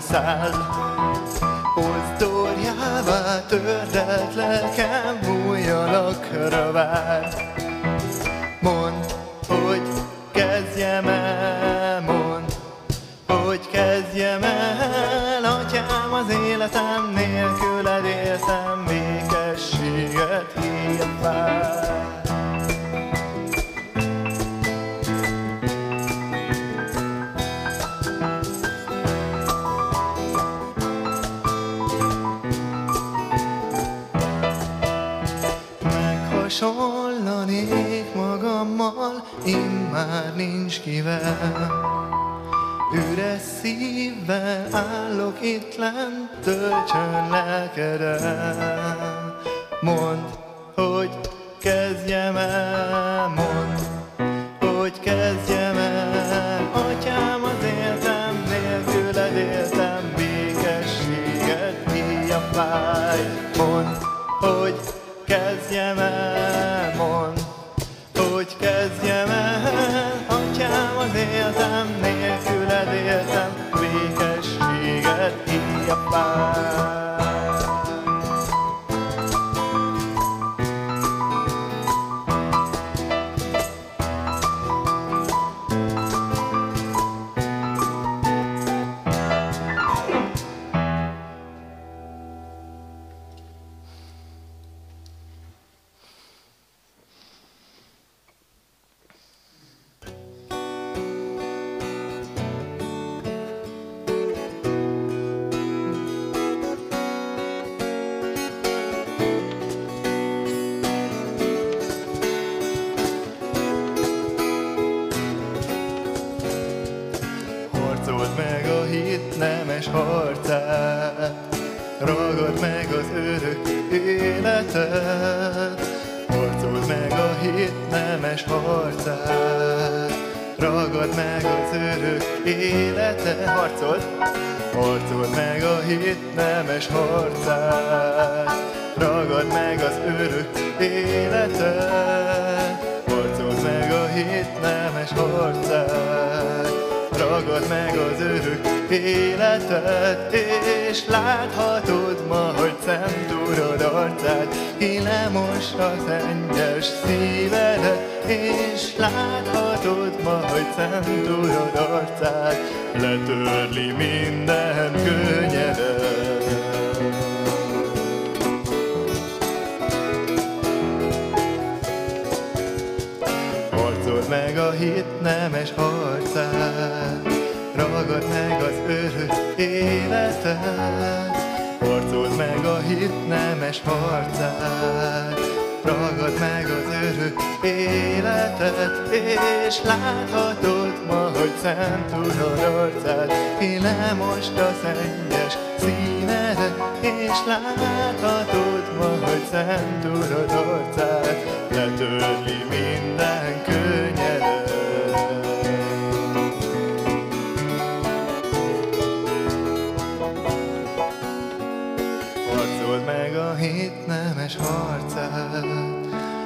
Száll. Ozdorjává tördelt lelkem újjalakra vár. Mondd, hogy kezdjem el, mondd, hogy kezdjem el, atyám az életem nélküled kivel. Üres szívvel állok itt lent, töltsön lelkedem. Nemes harcát, ragad meg az örök életet, harcold meg a hit nemes harcát, ragad meg az örök életet, harcold, harcold meg a hit nemes harcát, ragad meg az örök életet, harcold meg a hit nemes harcát, ragad meg az örök életet, és láthatod ma, hogy szent Urad arcát, ki lemossa szennyes szívedet, és láthatod ma, hogy szent Urad arcát, letörli minden könnyedet. Hit nemes harcát, ragad meg az örök életet, harcold meg a hit nemes harcát, ragad meg az örök életet, és láthatod ma, hogy szent Urad arcát, ki lemost a szennyes színedet, és láthatod ma, hogy szent Urad arcát, letörli minden könnyedet. Hét nemes harcát,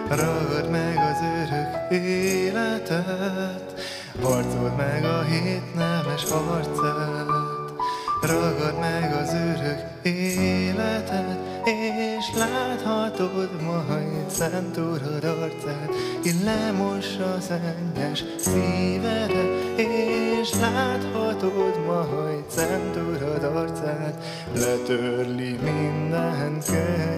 ragad meg az örök életet, harcold meg a hét nemes harcát, ragad meg az örök életet, és láthatod majd Szent Urad arcát, ki lemossa szennyes szívedet, és láthatod majd Szent Urad arcát, letörli minden könnyedet.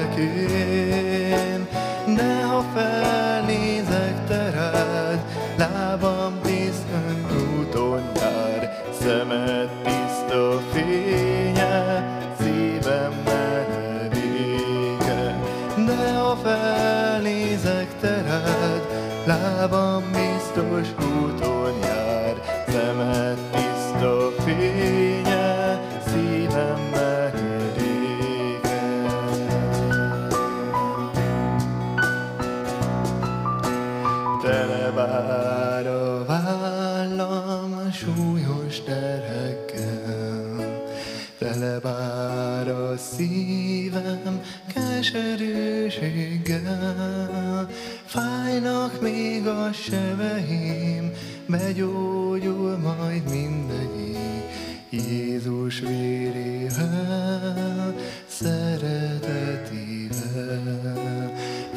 Figyelek én, de ha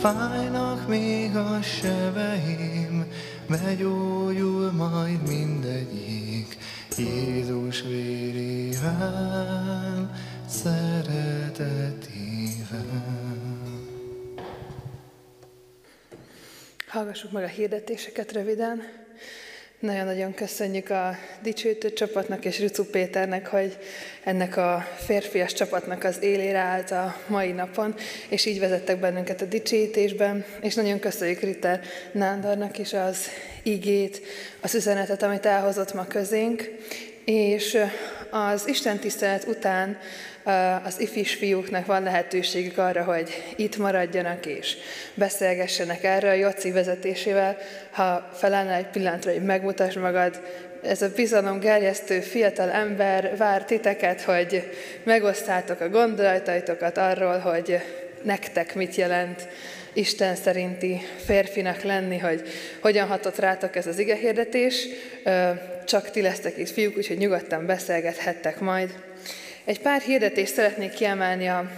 Fájnak még a sebeim, begyógyul majd mindegyik. Jézus vérével, szeretetével. Hallgassuk meg a hirdetéseket röviden. Nagyon-nagyon köszönjük a dicsőítő csapatnak és Ricu Péternek, hogy ennek a férfias csapatnak az élére állt a mai napon, és így vezettek bennünket a dicsőítésben, és nagyon köszönjük Ritter Nándornak is az igét, az üzenetet, amit elhozott ma közénk, és az Isten tisztelet után az ifis fiúknak van lehetőségük arra, hogy itt maradjanak és beszélgessenek erre a Joci vezetésével. Ha felállnál egy pillanatra, hogy megmutasd magad, ez a bizalom gerjesztő fiatal ember vár titeket, hogy megosztátok a gondolataitokat arról, hogy nektek mit jelent Isten szerinti férfinak lenni, hogy hogyan hatott rátok ez az igehirdetés. Csak ti lesztek itt fiúk, úgyhogy nyugodtan beszélgethettek majd. Egy pár hirdetést szeretnék kiemelni a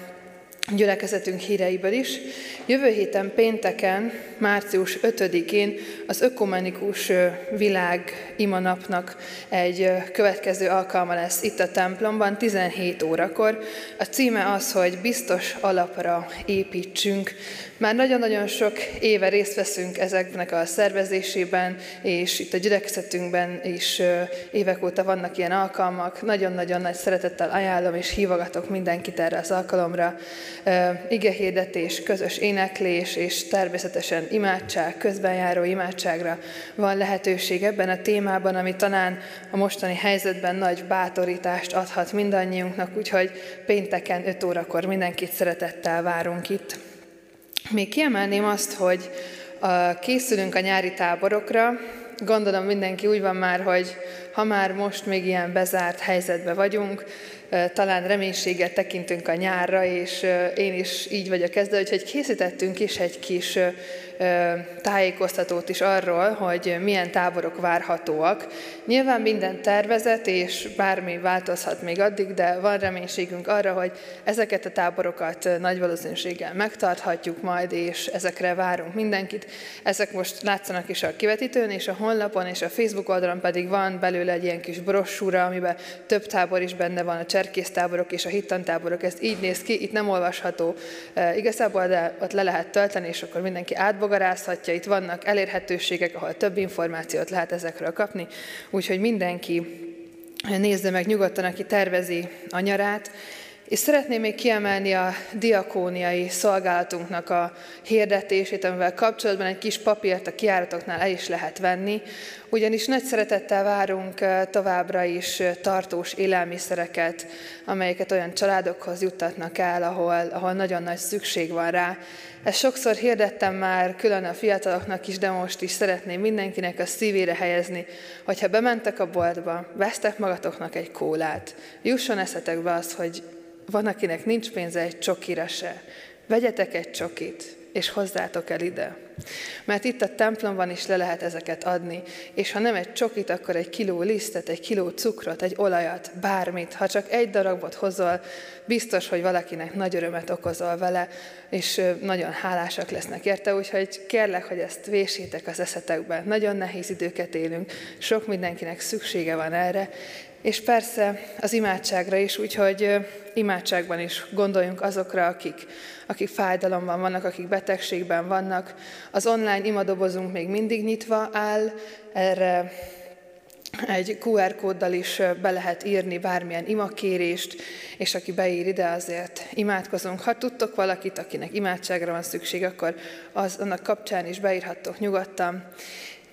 gyülekezetünk híreiből is. Jövő héten pénteken, március 5-én az Ökumenikus Világ imanapnak egy következő alkalma lesz itt a templomban, 17 órakor. A címe az, hogy biztos alapra építsünk. Már nagyon-nagyon sok éve részt veszünk ezeknek a szervezésében, és itt a gyülekezetünkben is évek óta vannak ilyen alkalmak. Nagyon-nagyon nagy szeretettel ajánlom, és hívogatok mindenkit erre az alkalomra. Igehirdetés, közös éneklés, és természetesen imádság, közbenjáró imádságra van lehetőség ebben a témában, ami talán a mostani helyzetben nagy bátorítást adhat mindannyiunknak, úgyhogy pénteken 5 órakor mindenkit szeretettel várunk itt. Még kiemelném azt, hogy készülünk a nyári táborokra. Gondolom mindenki úgy van már, hogy ha már most még ilyen bezárt helyzetben vagyunk, talán reménységgel tekintünk a nyárra, és én is így vagyok ezzel, úgyhogy készítettünk is egy kis tájékoztatót is arról, hogy milyen táborok várhatóak. Nyilván minden tervezet, és bármi változhat még addig, de van reménységünk arra, hogy ezeket a táborokat nagy valószínűséggel megtarthatjuk majd, és ezekre várunk mindenkit. Ezek most látszanak is a kivetítőn, és a honlapon, és a Facebook oldalon pedig van belőle egy ilyen kis brossúra, amiben több tábor is benne van, a cserkésztáborok és a hittantáborok. Ez így néz ki, itt nem olvasható igazából, de ott le lehet tölteni, és akkor mindenki átból átbogarázhatja, itt vannak elérhetőségek, ahol több információt lehet ezekről kapni, úgyhogy mindenki nézze meg nyugodtan, aki tervezi a nyarát, és szeretném még kiemelni a diakóniai szolgálatunknak a hirdetését, amivel kapcsolatban egy kis papírt a kiáratoknál el is lehet venni, ugyanis nagy szeretettel várunk továbbra is tartós élelmiszereket, amelyeket olyan családokhoz juttatnak el, ahol, ahol nagyon nagy szükség van rá. Ezt sokszor hirdettem már külön a fiataloknak is, de most is szeretném mindenkinek a szívére helyezni, hogyha bementek a boltba, vesztek magatoknak egy kólát, jusson eszetekbe az, hogy van, akinek nincs pénze egy csokira se. Vegyetek egy csokit, és hozzátok el ide. Mert itt a templomban is le lehet ezeket adni, és ha nem egy csokit, akkor egy kiló lisztet, egy kiló cukrot, egy olajat, bármit. Ha csak egy darabot hozol, biztos, hogy valakinek nagy örömet okozol vele, és nagyon hálásak lesznek érte, úgyhogy kérlek, hogy ezt vésétek az eszetekben. Nagyon nehéz időket élünk, sok mindenkinek szüksége van erre, és persze az imádságra is, úgyhogy imádságban is gondoljunk azokra, akik, akik fájdalomban vannak, akik betegségben vannak. Az online imadobozunk még mindig nyitva áll, erre egy QR kóddal is be lehet írni bármilyen imakérést, és aki beír ide, azért imádkozunk. Ha tudtok valakit, akinek imádságra van szükség, akkor az, annak kapcsán is beírhattok nyugodtan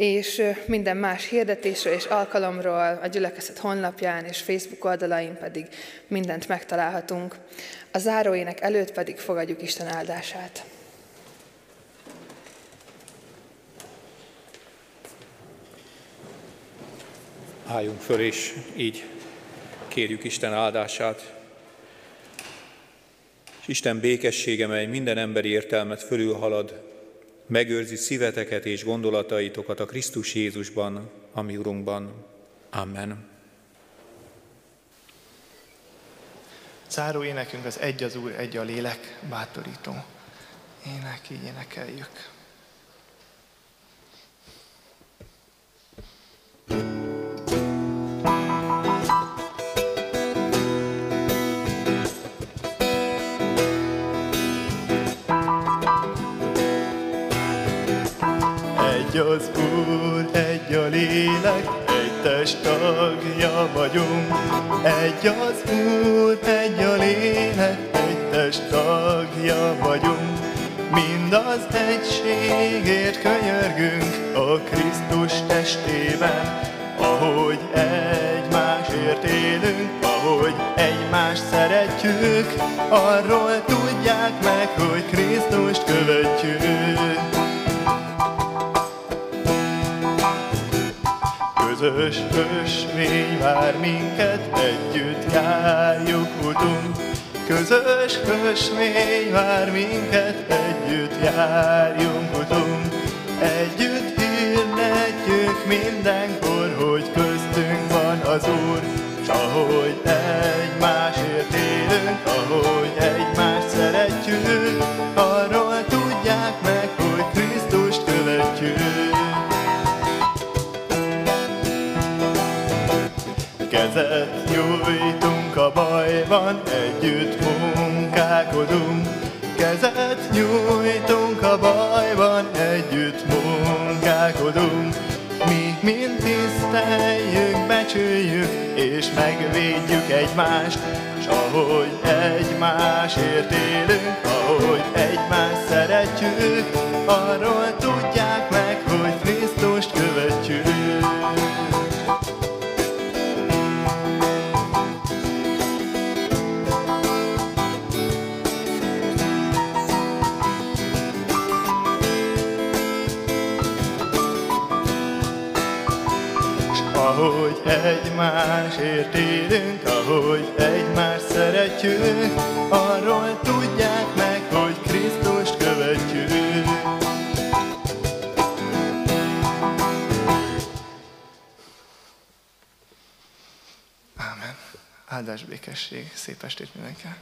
és minden más hirdetésről és alkalomról a gyülekezet honlapján és Facebook oldalain pedig mindent megtalálhatunk. A záróének előtt pedig fogadjuk Isten áldását. Álljunk föl, és így kérjük Isten áldását. És Isten békessége, mely minden emberi értelmet fölülhalad, megőrzi szíveteket és gondolataitokat a Krisztus Jézusban, ami Urunkban. Amen. Záró énekünk az Egy az Úr, egy a lélek, bátorító. Ének, így énekeljük. Egy az Úr, egy a lélek, egy test tagja vagyunk. Egy az Úr, egy a lélek, egy test tagja vagyunk. Mind az egységért könyörgünk a Krisztus testében, ahogy egymásért élünk, ahogy egymást szeretjük, arról tudják meg, hogy Krisztust követjük. Közös ösvény vár minket, együtt járjuk utunk. Közös ösvény vár minket, együtt járjunk utunk. Együtt hirdetjük mindenkor, hogy köztünk van az Úr, s ahogy egymásért élünk, ahogy bajban, együtt munkálkodunk. Kezet nyújtunk a bajban, együtt munkálkodunk. Mi mind tiszteljük, becsüljük, és megvédjük egymást. S ahogy egymásért élünk, ahogy egymást szeretjük, arról tudják meg, hogy Krisztust egymásért élünk, ahogy egymást szeretjük, arról tudják meg, hogy Krisztust követjük. Ámen. Áldás békesség, szép estét mindenkinek.